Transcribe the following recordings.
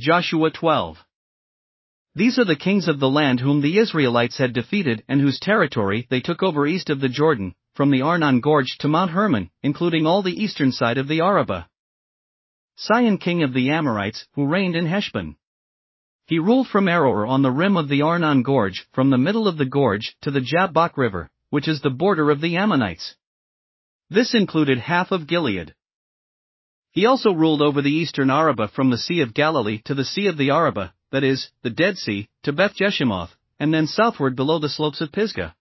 Joshua 12. These are the kings of the land whom the Israelites had defeated and whose territory they took over east of the Jordan, from the Arnon Gorge to Mount Hermon, including all the eastern side of the Arabah. Sihon king of the Amorites, who reigned in Heshbon. He ruled from Aroer on the rim of the Arnon Gorge, from the middle of the gorge to the Jabbok River, which is the border of the Ammonites. This included half of Gilead. He also ruled over the eastern Arabah from the Sea of Galilee to the Sea of the Arabah, that is, the Dead Sea, to Beth Jeshimoth, and then southward below the slopes of Pisgah.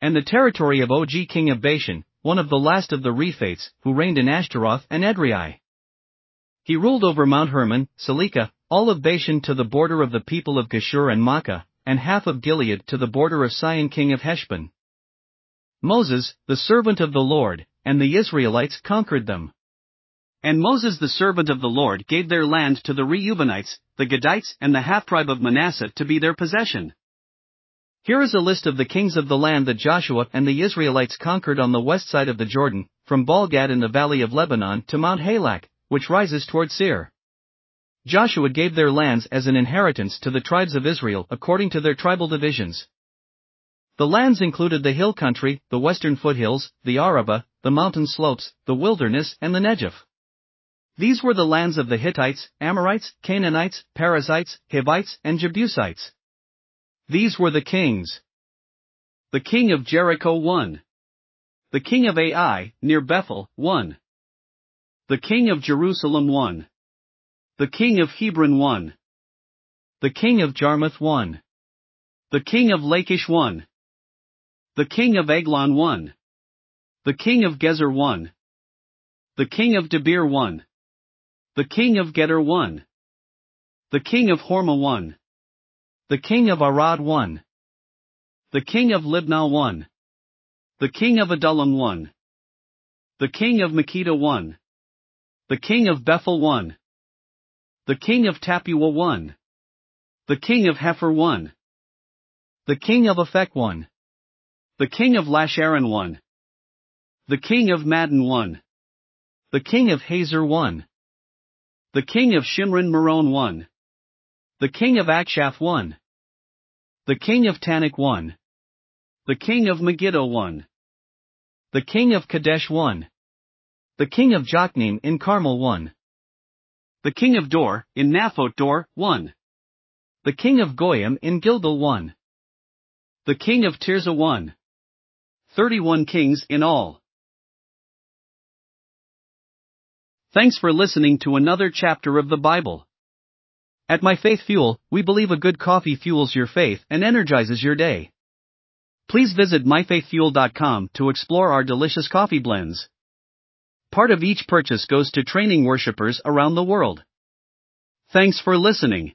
And the territory of Og king of Bashan, one of the last of the Rephaites, who reigned in Ashtaroth and Edrei. He ruled over Mount Hermon, Salekah, all of Bashan to the border of the people of Geshur and Maakah, and half of Gilead to the border of Sihon king of Heshbon. Moses, the servant of the Lord, and the Israelites conquered them. And Moses the servant of the Lord gave their land to the Reubenites, the Gadites, and the half tribe of Manasseh to be their possession. Here is a list of the kings of the land that Joshua and the Israelites conquered on the west side of the Jordan, from Baalgad in the valley of Lebanon to Mount Halak, which rises toward Seir. Joshua gave their lands as an inheritance to the tribes of Israel according to their tribal divisions. The lands included the hill country, the western foothills, the Arabah, the mountain slopes, the wilderness, and the Negev. These were the lands of the Hittites, Amorites, Canaanites, Perizzites, Hivites, and Jebusites. These were the kings. The king of Jericho 1. The king of Ai, near Bethel, 1. The king of Jerusalem 1. The king of Hebron 1. The king of Jarmuth 1. The king of Lachish 1. The king of Eglon 1. The king of Gezer 1. The king of Debir 1. The king of Geder 1. The king of Hormah 1. The king of Arad 1. The king of Libnah 1. The king of Adullam 1. The king of Makkedah 1. The king of Bethel 1. The king of Tappuah 1. The king of Hepher 1. The king of Aphek 1. The king of Lasharon 1. The king of Madon 1. The king of Hazor 1. The king of Shimron Meron 1. The king of Akshaph 1. The king of Taanach 1. The king of Megiddo 1. The king of Kadesh 1. The king of Jokneam in Carmel 1. The king of Dor, in Naphoth Dor, 1. The king of Goyim in Gilgal 1. The king of Tirzah 1. 31 kings in all. Thanks for listening to another chapter of the Bible. At My Faith Fuel, we believe a good coffee fuels your faith and energizes your day. Please visit myfaithfuel.com to explore our delicious coffee blends. Part of each purchase goes to training worshippers around the world. Thanks for listening.